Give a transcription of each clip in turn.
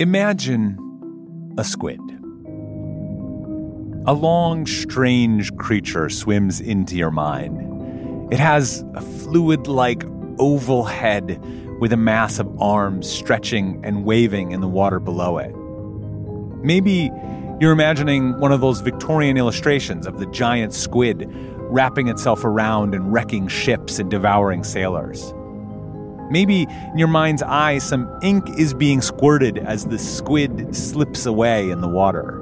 Imagine a squid. A long, strange creature swims into your mind. It has a fluid like oval head with a mass of arms stretching and waving in the water below it. Maybe you're imagining one of those Victorian illustrations of the giant squid wrapping itself around and wrecking ships and devouring sailors. Maybe in your mind's eye, some ink is being squirted as the squid slips away in the water.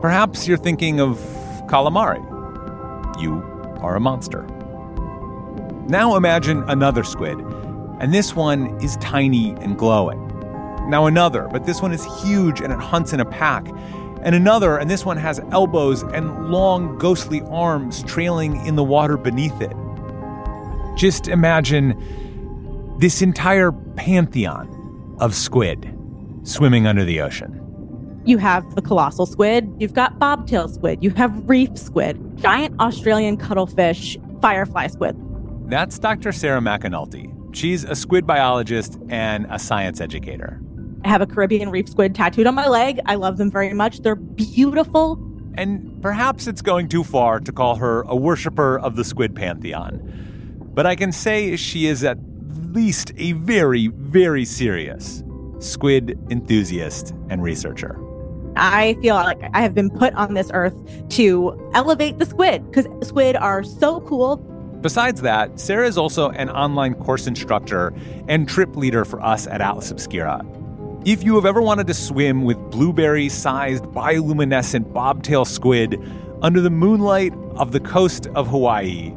Perhaps you're thinking of calamari. You are a monster. Now imagine another squid, and this one is tiny and glowing. Now another, but this one is huge and it hunts in a pack. And another, and this one has elbows and long ghostly arms trailing in the water beneath it. Just imagine this entire pantheon of squid swimming under the ocean. You have the colossal squid, you've got bobtail squid, you have reef squid, giant Australian cuttlefish, firefly squid. That's Dr. Sarah McAnulty. She's a squid biologist and a science educator. I have a Caribbean reef squid tattooed on my leg. I love them very much. They're beautiful. And perhaps it's going too far to call her a worshiper of the squid pantheon but I can say she is at least a very, very serious squid enthusiast and researcher. I feel like I have been put on this earth to elevate the squid because squid are so cool. Besides that, Sarah is also an online course instructor and trip leader for us at Atlas Obscura. If you have ever wanted to swim with blueberry sized bioluminescent bobtail squid under the moonlight of the coast of Hawaii,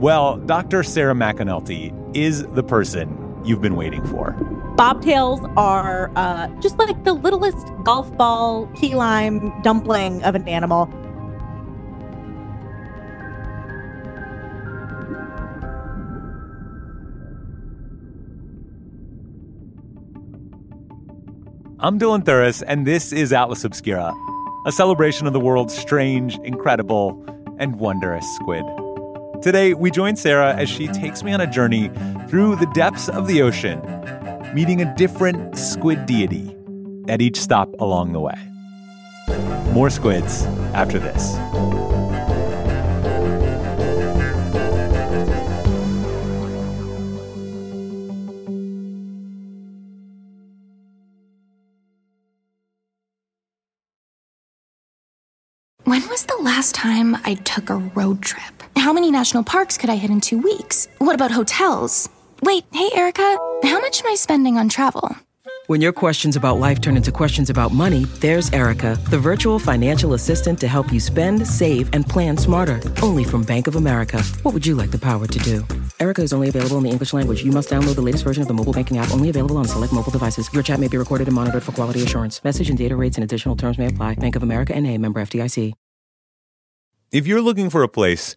well, Dr. Sarah McAnulty is the person you've been waiting for. Bobtails are uh, just like the littlest golf ball, key lime dumpling of an animal. I'm Dylan Thuras, and this is Atlas Obscura, a celebration of the world's strange, incredible, and wondrous squid. Today, we join Sarah as she takes me on a journey through the depths of the ocean, meeting a different squid deity at each stop along the way. More squids after this. When was the last time I took a road trip? How many national parks could I hit in two weeks? What about hotels? Wait, hey, Erica, how much am I spending on travel? When your questions about life turn into questions about money, there's Erica, the virtual financial assistant to help you spend, save, and plan smarter. Only from Bank of America. What would you like the power to do? Erica is only available in the English language. You must download the latest version of the mobile banking app, only available on select mobile devices. Your chat may be recorded and monitored for quality assurance. Message and data rates and additional terms may apply. Bank of America and a member FDIC. If you're looking for a place,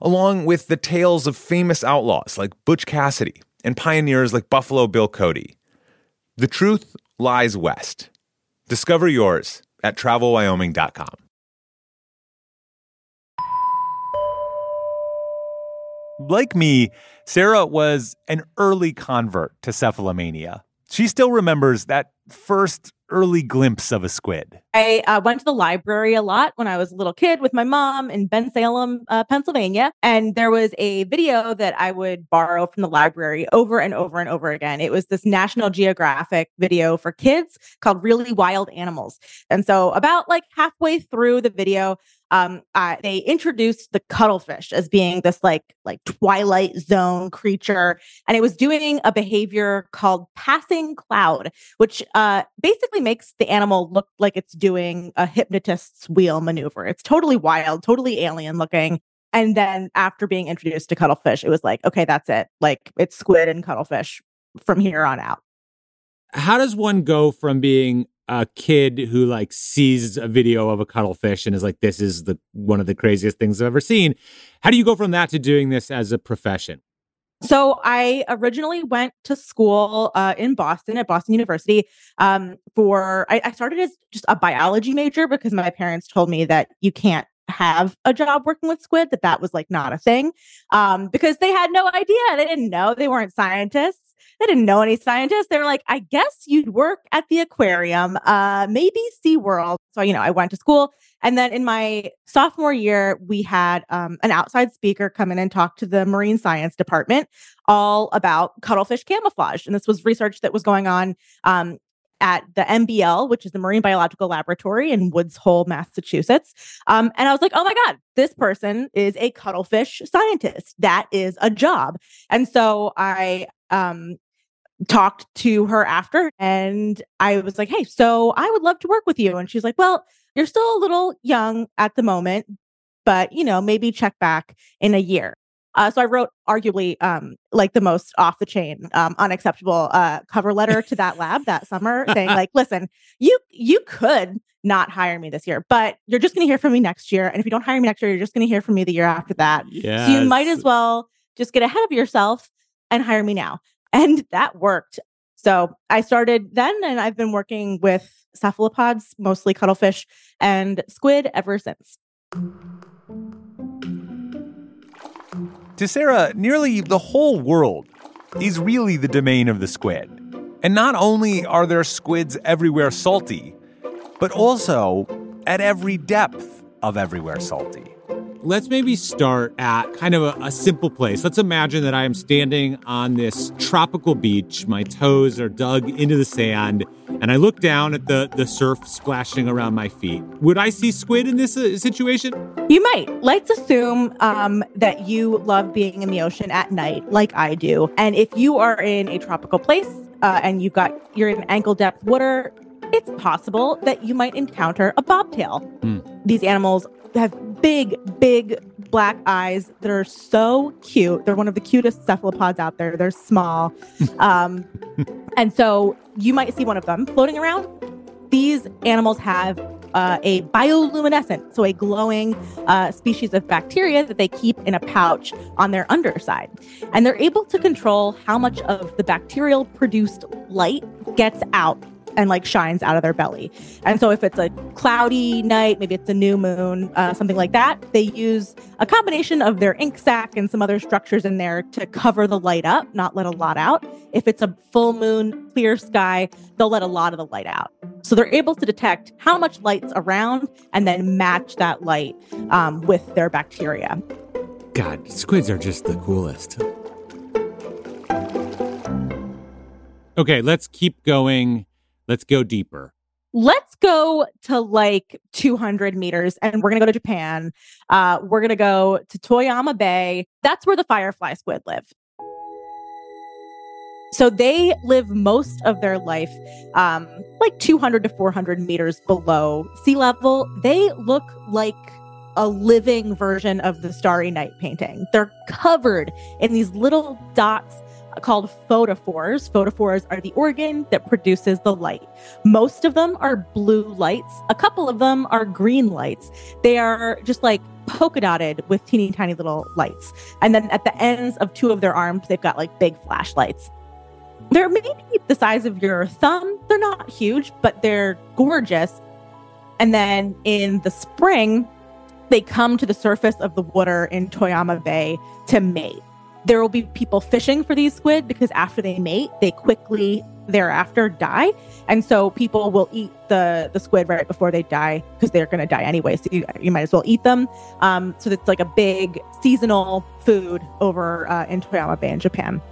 along with the tales of famous outlaws like Butch Cassidy and pioneers like Buffalo Bill Cody. The truth lies west. Discover yours at travelwyoming.com. Like me, Sarah was an early convert to cephalomania. She still remembers that first early glimpse of a squid? I uh, went to the library a lot when I was a little kid with my mom in Bensalem, uh, Pennsylvania. And there was a video that I would borrow from the library over and over and over again. It was this National Geographic video for kids called Really Wild Animals. And so, about like halfway through the video, um, uh, they introduced the cuttlefish as being this like like twilight zone creature, and it was doing a behavior called passing cloud, which uh, basically makes the animal look like it's doing a hypnotist's wheel maneuver. It's totally wild, totally alien looking. And then after being introduced to cuttlefish, it was like, okay, that's it. Like it's squid and cuttlefish from here on out. How does one go from being a kid who like sees a video of a cuttlefish and is like, this is the one of the craziest things I've ever seen. How do you go from that to doing this as a profession? So I originally went to school uh, in Boston at Boston University um, for. I, I started as just a biology major because my parents told me that you can't have a job working with squid that that was like not a thing um, because they had no idea they didn't know they weren't scientists they didn't know any scientists. They were like i guess you'd work at the aquarium uh, maybe seaworld. So you know i went to school. And then in my sophomore year we had um, an outside speaker come in and talk to the marine science department all about cuttlefish camouflage. And this was research that was going on um, at the MBL, which is the Marine Biological Laboratory in Woods Hole, Massachusetts. Um, and I was like, oh my God, this person is a cuttlefish scientist. That is a job. And so I um, talked to her after and I was like, hey, so I would love to work with you. And she's like, well, you're still a little young at the moment, but you know, maybe check back in a year. Uh, so I wrote arguably um, like the most off the chain, um, unacceptable uh, cover letter to that lab that summer, saying like, "Listen, you you could not hire me this year, but you're just going to hear from me next year, and if you don't hire me next year, you're just going to hear from me the year after that. Yeah. So you might as well just get ahead of yourself and hire me now." And that worked. So I started then, and I've been working with cephalopods, mostly cuttlefish and squid ever since. To Sarah, nearly the whole world is really the domain of the squid. And not only are there squids everywhere salty, but also at every depth of everywhere salty. Let's maybe start at kind of a, a, simple place. Let's imagine that I am standing on this tropical beach. My toes are dug into the sand, and I look down at the, the surf splashing around my feet. Would I see squid in this uh, situation? You might. Let's assume um, that you love being in the ocean at night, like I do. And if you are in a tropical place uh, and you've got you're in ankle depth water, it's possible that you might encounter a bobtail. Hmm. These animals have big, big black eyes that are so cute. They're one of the cutest cephalopods out there. They're small. um, and so you might see one of them floating around. These animals have uh, a bioluminescent, so a glowing uh, species of bacteria that they keep in a pouch on their underside. And they're able to control how much of the bacterial produced light gets out and like shines out of their belly. And so if it's a cloudy night, maybe it's a new moon, uh, something like that, they use a combination of their ink sac and some other structures in there to cover the light up, not let a lot out. If it's a full moon, clear sky, they'll let a lot of the light out. So they're able to detect how much light's around and then match that light um, with their bacteria. God, squids are just the coolest. Okay, let's keep going Let's go deeper. Let's go to like 200 meters and we're going to go to Japan. Uh, we're going to go to Toyama Bay. That's where the firefly squid live. So they live most of their life um, like 200 to 400 meters below sea level. They look like a living version of the Starry Night painting. They're covered in these little dots called photophores. Photophores are the organ that produces the light. Most of them are blue lights, a couple of them are green lights. They are just like polka dotted with teeny tiny little lights. And then at the ends of two of their arms, they've got like big flashlights. They're maybe the size of your thumb. They're not huge, but they're gorgeous. And then in the spring, they come to the surface of the water in Toyama Bay to mate there will be people fishing for these squid because after they mate, they quickly thereafter die. And so people will eat the the squid right before they die because they're going to die anyway. So you, you, might as well eat them. Um, so it's like a big seasonal food over uh, in Toyama Bay in Japan.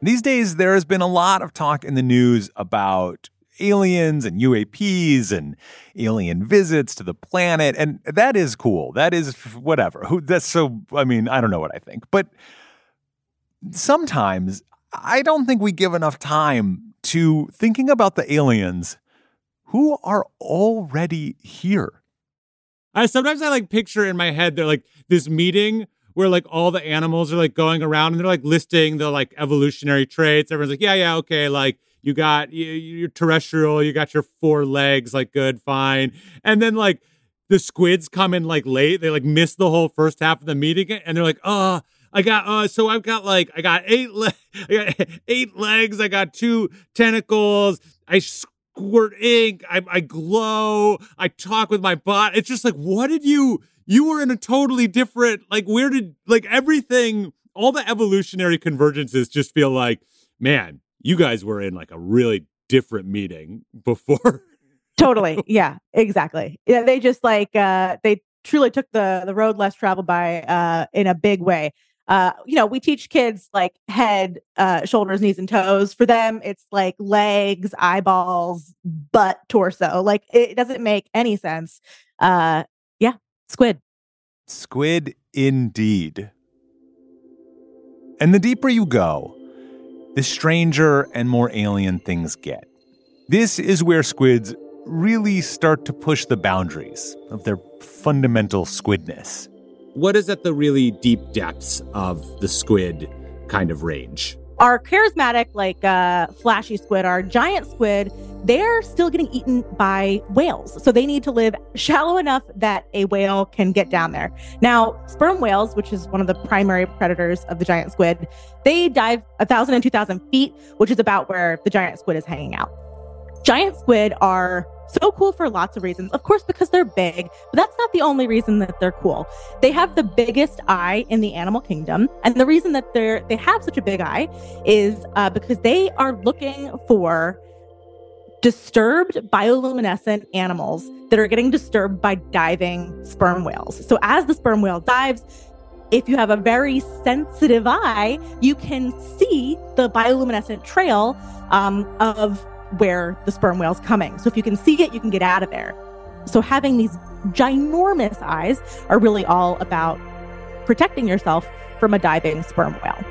These days, there has been a lot of talk in the news about aliens and UAPs and alien visits to the planet. And that is cool. That is whatever. Who that's so I mean, I don't know what I think. But sometimes I don't think we give enough time to thinking about the aliens who are already here. I sometimes I like picture in my head they're like this meeting where like all the animals are like going around and they're like listing the like evolutionary traits. Everyone's like, yeah, yeah, okay, like you got you, you're terrestrial, you got your four legs, like good, fine. And then like the squids come in like late, they like miss the whole first half of the meeting, and they're like, oh, I got uh so I've got like I got eight le- I got eight legs, I got two tentacles, I squirt ink, I, I glow, I talk with my bot. It's just like what did you you were in a totally different like where did like everything all the evolutionary convergences just feel like man, you guys were in like a really different meeting before. totally. Yeah, exactly. Yeah, they just like uh they truly took the the road less traveled by uh in a big way uh, you know, we teach kids like head, uh, shoulders, knees, and toes. For them, it's like legs, eyeballs, butt, torso. Like it doesn't make any sense. Uh, yeah, squid. Squid indeed. And the deeper you go, the stranger and more alien things get. This is where squids really start to push the boundaries of their fundamental squidness what is at the really deep depths of the squid kind of range? Our charismatic, like uh, flashy squid, our giant squid, they're still getting eaten by whales. So they need to live shallow enough that a whale can get down there. Now, sperm whales, which is one of the primary predators of the giant squid, they dive 1,000 and 2,000 feet, which is about where the giant squid is hanging out. Giant squid are so cool for lots of reasons. Of course, because they're big, but that's not the only reason that they're cool. They have the biggest eye in the animal kingdom, and the reason that they're they have such a big eye is uh, because they are looking for disturbed bioluminescent animals that are getting disturbed by diving sperm whales. So as the sperm whale dives, if you have a very sensitive eye, you can see the bioluminescent trail um, of where the sperm whale's coming. So if you can see it, you can get out of there. So having these ginormous eyes are really all about protecting yourself from a diving sperm whale.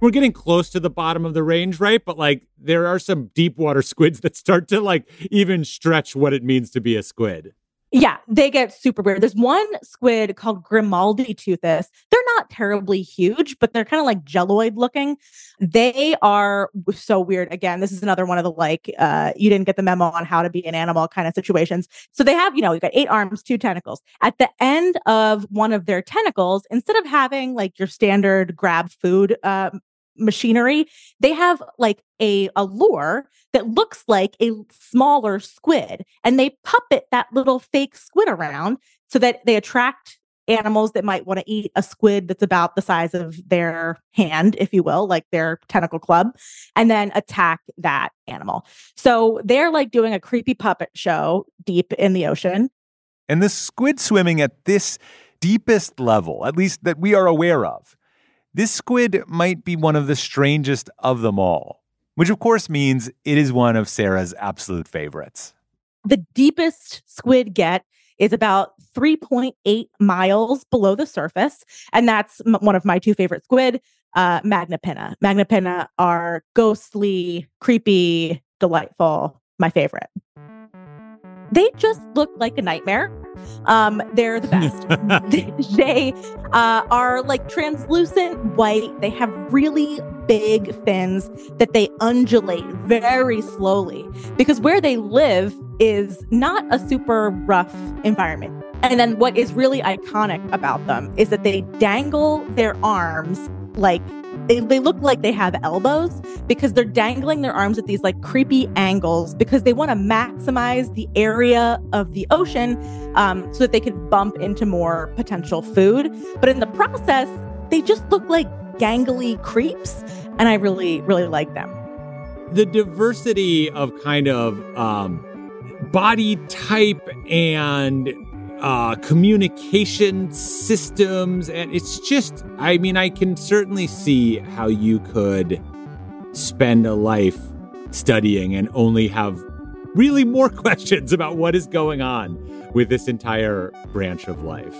We're getting close to the bottom of the range, right? But like there are some deep water squids that start to like even stretch what it means to be a squid. Yeah, they get super weird. There's one squid called Grimalditeuthis. Not terribly huge, but they're kind of like jelloid looking. They are so weird. Again, this is another one of the like, uh, you didn't get the memo on how to be an animal kind of situations. So they have, you know, you got eight arms, two tentacles. At the end of one of their tentacles, instead of having like your standard grab food uh, machinery, they have like a, a lure that looks like a smaller squid and they puppet that little fake squid around so that they attract animals that might want to eat a squid that's about the size of their hand, if you will, like their tentacle club, and then attack that animal. So they're like doing a creepy puppet show deep in the ocean. And the squid swimming at this deepest level, at least that we are aware of, this squid might be one of the strangest of them all, which of course means it is one of Sarah's absolute favorites. The deepest squid get is about 3.8 miles below the surface. And that's m- one of my two favorite squid, uh, Magnapinna. Magna pinna are ghostly, creepy, delightful, my favorite. They just look like a nightmare. Um, they're the best. they uh, are like translucent white. They have really big fins that they undulate very slowly because where they live is not a super rough environment. And then what is really iconic about them is that they dangle their arms like they, they look like they have elbows because they're dangling their arms at these like creepy angles because they want to maximize the area of the ocean um, so that they can bump into more potential food. But in the process, they just look like gangly creeps. And I really, really like them. The diversity of kind of um, body type and uh, communication systems. And it's just, I mean, I can certainly see how you could spend a life studying and only have really more questions about what is going on with this entire branch of life.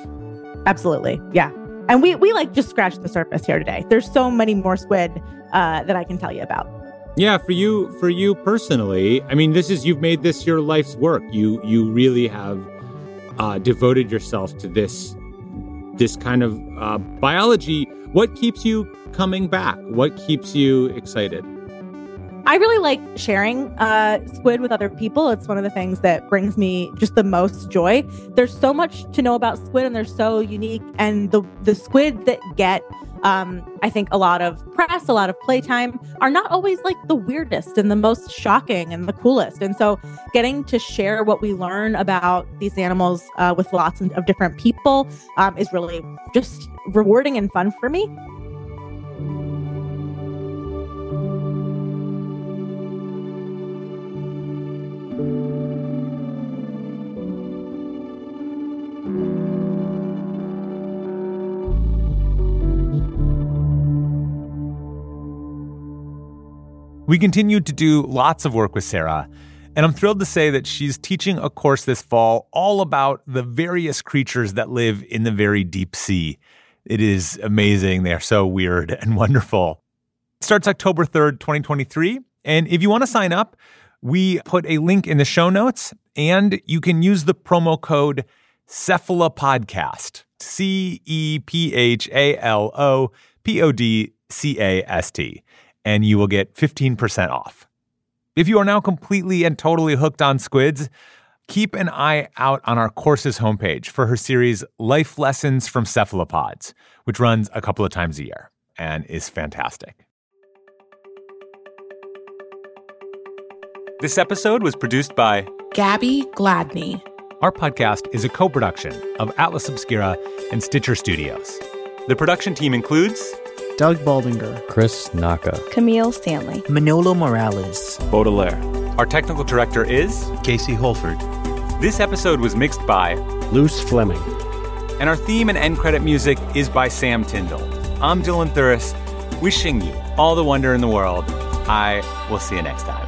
Absolutely. Yeah. And we, we like just scratched the surface here today. There's so many more squid uh, that I can tell you about. Yeah, for you, for you personally, I mean, this is you've made this your life's work. You you really have uh, devoted yourself to this this kind of uh, biology. What keeps you coming back? What keeps you excited? I really like sharing uh, squid with other people. It's one of the things that brings me just the most joy. There's so much to know about squid, and they're so unique. And the the squid that get, um, I think, a lot of press, a lot of playtime, are not always like the weirdest and the most shocking and the coolest. And so, getting to share what we learn about these animals uh, with lots of different people um, is really just rewarding and fun for me. We continued to do lots of work with Sarah, and I'm thrilled to say that she's teaching a course this fall all about the various creatures that live in the very deep sea. It is amazing. They are so weird and wonderful. It starts October 3rd, 2023. And if you want to sign up, we put a link in the show notes, and you can use the promo code CEPHALOPODCAST. C E P H A L O P O D C A S T and you will get 15% off. If you are now completely and totally hooked on squids, keep an eye out on our courses homepage for her series Life Lessons from Cephalopods, which runs a couple of times a year and is fantastic. This episode was produced by Gabby Gladney. Our podcast is a co production of Atlas Obscura and Stitcher Studios. The production team includes Doug Baldinger, Chris Naka, Camille Stanley, Manolo Morales, Baudelaire. Our technical director is Casey Holford. This episode was mixed by Luce Fleming. And our theme and end credit music is by Sam Tyndall. I'm Dylan Thuras, wishing you all the wonder in the world. I will see you next time.